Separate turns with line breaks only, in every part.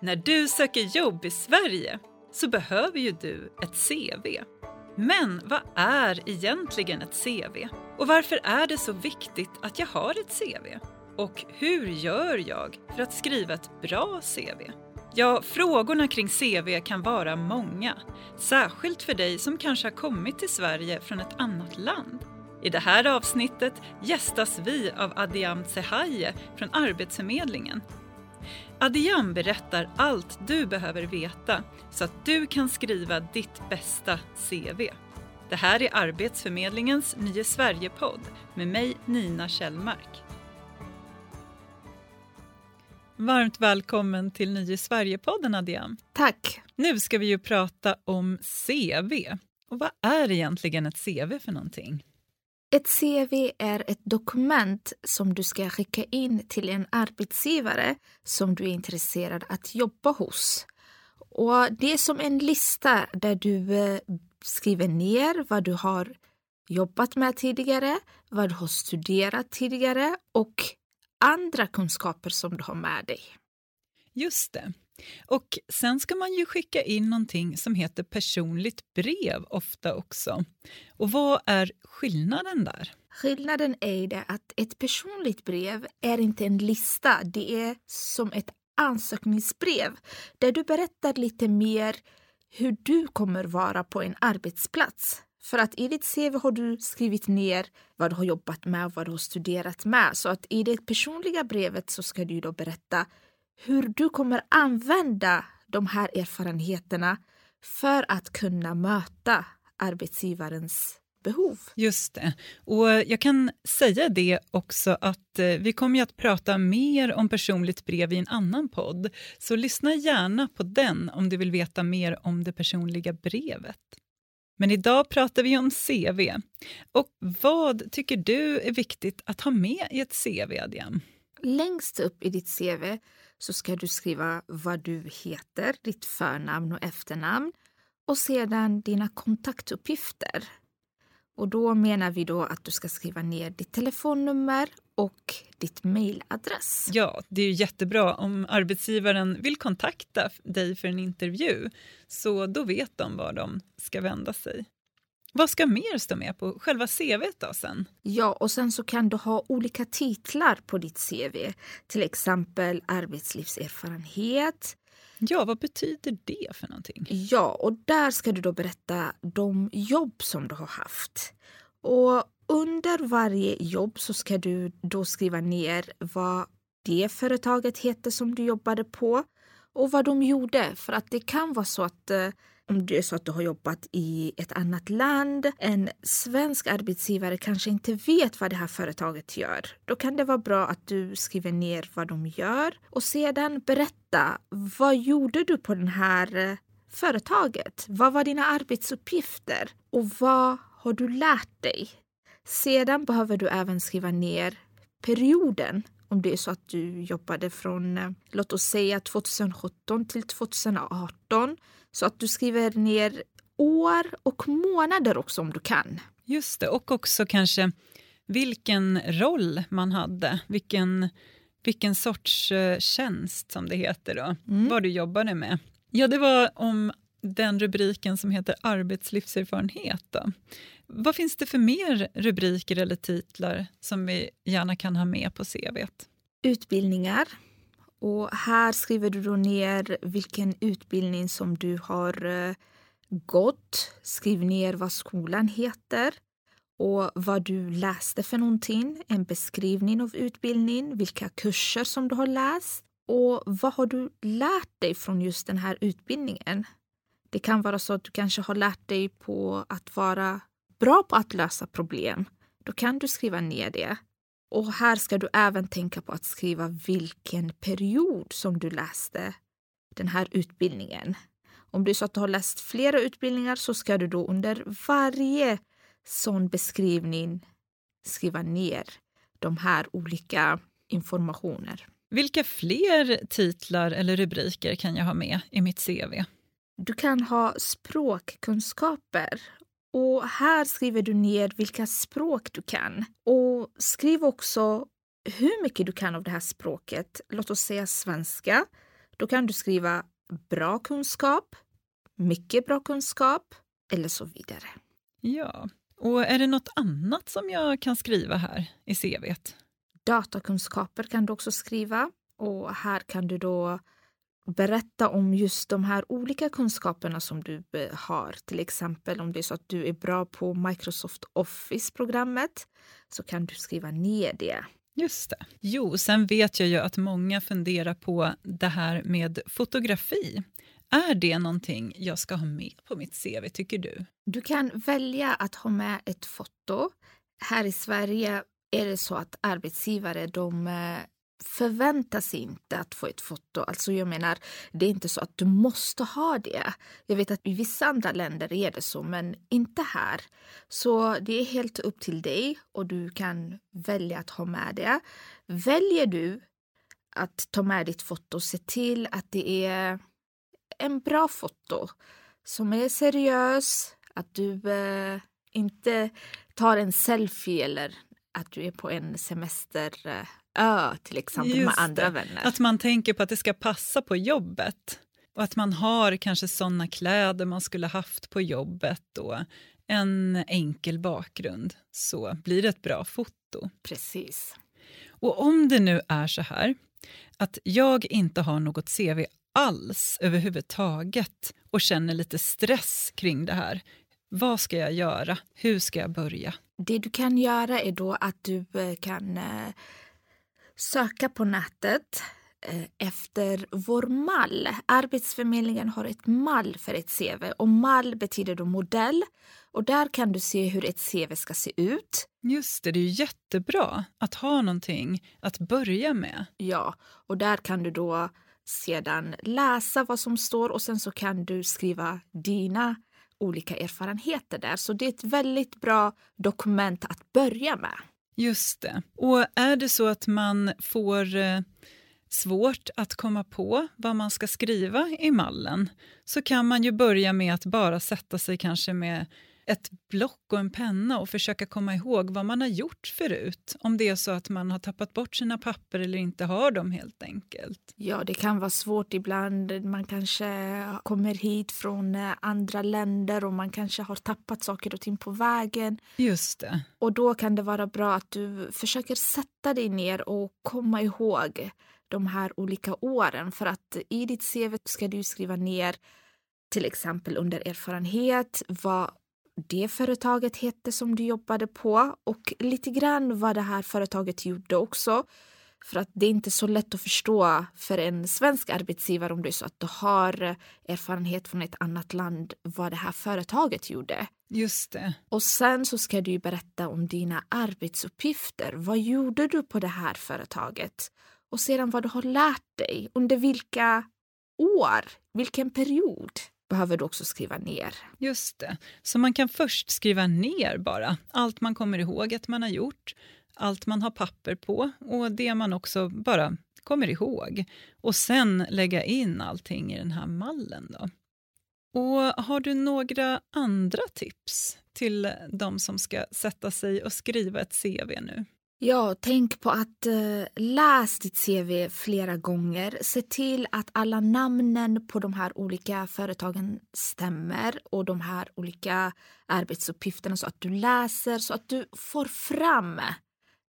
När du söker jobb i Sverige så behöver ju du ett CV. Men vad är egentligen ett CV? Och varför är det så viktigt att jag har ett CV? Och hur gör jag för att skriva ett bra CV? Ja, frågorna kring CV kan vara många, särskilt för dig som kanske har kommit till Sverige från ett annat land. I det här avsnittet gästas vi av Adiam Sehaye från Arbetsförmedlingen. Adiam berättar allt du behöver veta så att du kan skriva ditt bästa CV. Det här är Arbetsförmedlingens Nye Sverige-podd med mig Nina Kjellmark. Varmt välkommen till Nye Sverige-podden Adiam.
Tack.
Nu ska vi ju prata om CV. Och vad är egentligen ett CV för någonting?
Ett CV är ett dokument som du ska skicka in till en arbetsgivare som du är intresserad att jobba hos. Och Det är som en lista där du eh, skriver ner vad du har jobbat med tidigare, vad du har studerat tidigare och andra kunskaper som du har med dig.
Just det. Och sen ska man ju skicka in någonting som heter personligt brev ofta också. Och vad är skillnaden där?
Skillnaden är det att ett personligt brev är inte en lista, det är som ett ansökningsbrev där du berättar lite mer hur du kommer vara på en arbetsplats. För att i ditt CV har du skrivit ner vad du har jobbat med och vad du har studerat med. Så att i det personliga brevet så ska du då berätta hur du kommer använda de här erfarenheterna för att kunna möta arbetsgivarens behov.
Just det. Och jag kan säga det också att eh, vi kommer att prata mer om personligt brev i en annan podd, så lyssna gärna på den om du vill veta mer om det personliga brevet. Men idag pratar vi om CV. Och vad tycker du är viktigt att ha med i ett CV, Adiam?
Längst upp i ditt CV så ska du skriva vad du heter, ditt förnamn och efternamn och sedan dina kontaktuppgifter. Och då menar vi då att du ska skriva ner ditt telefonnummer och ditt mejladress.
Ja, det är ju jättebra om arbetsgivaren vill kontakta dig för en intervju, så då vet de var de ska vända sig. Vad ska mer stå med på själva CV då sen?
Ja, och sen så kan du ha olika titlar på ditt CV. Till exempel arbetslivserfarenhet.
Ja, vad betyder det för någonting?
Ja, och där ska du då berätta de jobb som du har haft. Och under varje jobb så ska du då skriva ner vad det företaget heter som du jobbade på och vad de gjorde. För att det kan vara så att eh, om det är så att du har jobbat i ett annat land, en svensk arbetsgivare kanske inte vet vad det här företaget gör. Då kan det vara bra att du skriver ner vad de gör och sedan berätta vad gjorde du på det här eh, företaget? Vad var dina arbetsuppgifter och vad har du lärt dig? Sedan behöver du även skriva ner perioden om det är så att du jobbade från, eh, låt oss säga 2017 till 2018 så att du skriver ner år och månader också om du kan.
Just det, och också kanske vilken roll man hade, vilken, vilken sorts uh, tjänst som det heter då, mm. vad du jobbade med. Ja, det var om den rubriken som heter arbetslivserfarenhet. Då. Vad finns det för mer rubriker eller titlar som vi gärna kan ha med på CV?
Utbildningar, och här skriver du då ner vilken utbildning som du har eh, gått. Skriv ner vad skolan heter och vad du läste för någonting. En beskrivning av utbildningen, vilka kurser som du har läst och vad har du lärt dig från just den här utbildningen. Det kan vara så att du kanske har lärt dig på att vara bra på att lösa problem. Då kan du skriva ner det. Och här ska du även tänka på att skriva vilken period som du läste den här utbildningen. Om är så att du har läst flera utbildningar så ska du då under varje sån beskrivning skriva ner de här olika informationer.
Vilka fler titlar eller rubriker kan jag ha med i mitt CV?
Du kan ha språkkunskaper och här skriver du ner vilka språk du kan. Och skriv också hur mycket du kan av det här språket. Låt oss säga svenska. Då kan du skriva bra kunskap, mycket bra kunskap eller så vidare.
Ja, och är det något annat som jag kan skriva här i CVt?
Datakunskaper kan du också skriva och här kan du då berätta om just de här olika kunskaperna som du eh, har. Till exempel om det är så att du är bra på Microsoft Office-programmet så kan du skriva ner det.
Just det. Jo, sen vet jag ju att många funderar på det här med fotografi. Är det någonting jag ska ha med på mitt CV, tycker du?
Du kan välja att ha med ett foto. Här i Sverige är det så att arbetsgivare de eh, förväntar sig inte att få ett foto. Alltså jag menar, det är inte så att du måste ha det. Jag vet att i vissa andra länder är det så, men inte här. Så det är helt upp till dig och du kan välja att ha med det. Väljer du att ta med ditt foto, se till att det är en bra foto som är seriös, att du eh, inte tar en selfie eller att du är på en semester... Eh, semesterö till exempel
Just
med andra
det.
vänner.
Att man tänker på att det ska passa på jobbet och att man har kanske såna kläder man skulle haft på jobbet och en enkel bakgrund så blir det ett bra foto.
Precis.
Och om det nu är så här att jag inte har något CV alls överhuvudtaget och känner lite stress kring det här, vad ska jag göra? Hur ska jag börja?
Det du kan göra är då att du eh, kan eh, söka på nätet eh, efter vår mall. Arbetsförmedlingen har ett mall för ett CV och mall betyder då modell och där kan du se hur ett CV ska se ut.
Just det, det är jättebra att ha någonting att börja med.
Ja, och där kan du då sedan läsa vad som står och sen så kan du skriva dina olika erfarenheter där. Så det är ett väldigt bra dokument att börja med.
Just det. Och är det så att man får eh, svårt att komma på vad man ska skriva i mallen så kan man ju börja med att bara sätta sig kanske med ett block och en penna och försöka komma ihåg vad man har gjort förut. Om det är så att man har tappat bort sina papper eller inte har dem helt enkelt.
Ja, det kan vara svårt ibland. Man kanske kommer hit från eh, andra länder och man kanske har tappat saker och ting på vägen.
Just det.
Och då kan det vara bra att du försöker sätta dig ner och komma ihåg de här olika åren. För att i ditt CV ska du skriva ner till exempel under erfarenhet, vad det företaget hette som du jobbade på och lite grann vad det här företaget gjorde också. För att det är inte så lätt att förstå för en svensk arbetsgivare om det är så att du har erfarenhet från ett annat land vad det här företaget gjorde.
Just det.
Och sen så ska du berätta om dina arbetsuppgifter. Vad gjorde du på det här företaget? Och sedan vad du har lärt dig. Under vilka år? Vilken period? Behöver du också skriva ner.
Just det. Så man kan först skriva ner bara allt man kommer ihåg att man har gjort, allt man har papper på och det man också bara kommer ihåg. Och sen lägga in allting i den här mallen. Då. Och Har du några andra tips till de som ska sätta sig och skriva ett CV nu?
Ja, tänk på att uh, läs ditt CV flera gånger. Se till att alla namnen på de här olika företagen stämmer och de här olika arbetsuppgifterna så att du läser så att du får fram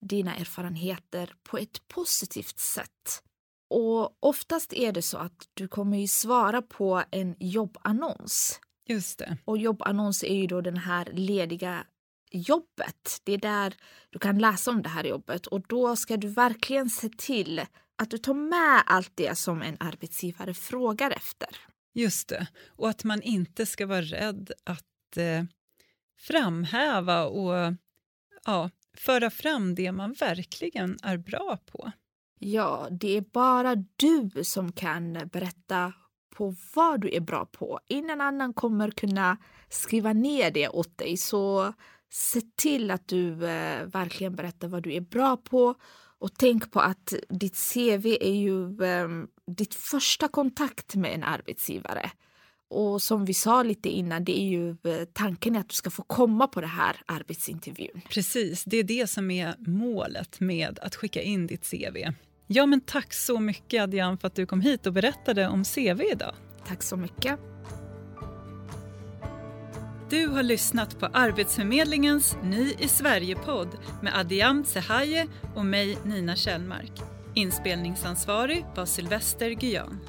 dina erfarenheter på ett positivt sätt. Och oftast är det så att du kommer ju svara på en jobbannons.
Just det.
Och jobbannons är ju då den här lediga jobbet. Det är där du kan läsa om det här jobbet och då ska du verkligen se till att du tar med allt det som en arbetsgivare frågar efter.
Just det, och att man inte ska vara rädd att eh, framhäva och ja, föra fram det man verkligen är bra på.
Ja, det är bara du som kan berätta på vad du är bra på. Ingen annan kommer kunna skriva ner det åt dig. Så se till att du eh, verkligen berättar vad du är bra på och tänk på att ditt CV är ju eh, ditt första kontakt med en arbetsgivare. Och som vi sa lite innan, det är ju eh, tanken att du ska få komma på det här arbetsintervjun.
Precis, det är det som är målet med att skicka in ditt CV. Ja, men tack så mycket Adrian för att du kom hit och berättade om CV idag.
Tack så mycket.
Du har lyssnat på Arbetsförmedlingens Ny i Sverige-podd med Adiam Sehaye och mig Nina Kjellmark. Inspelningsansvarig var Sylvester Guyan.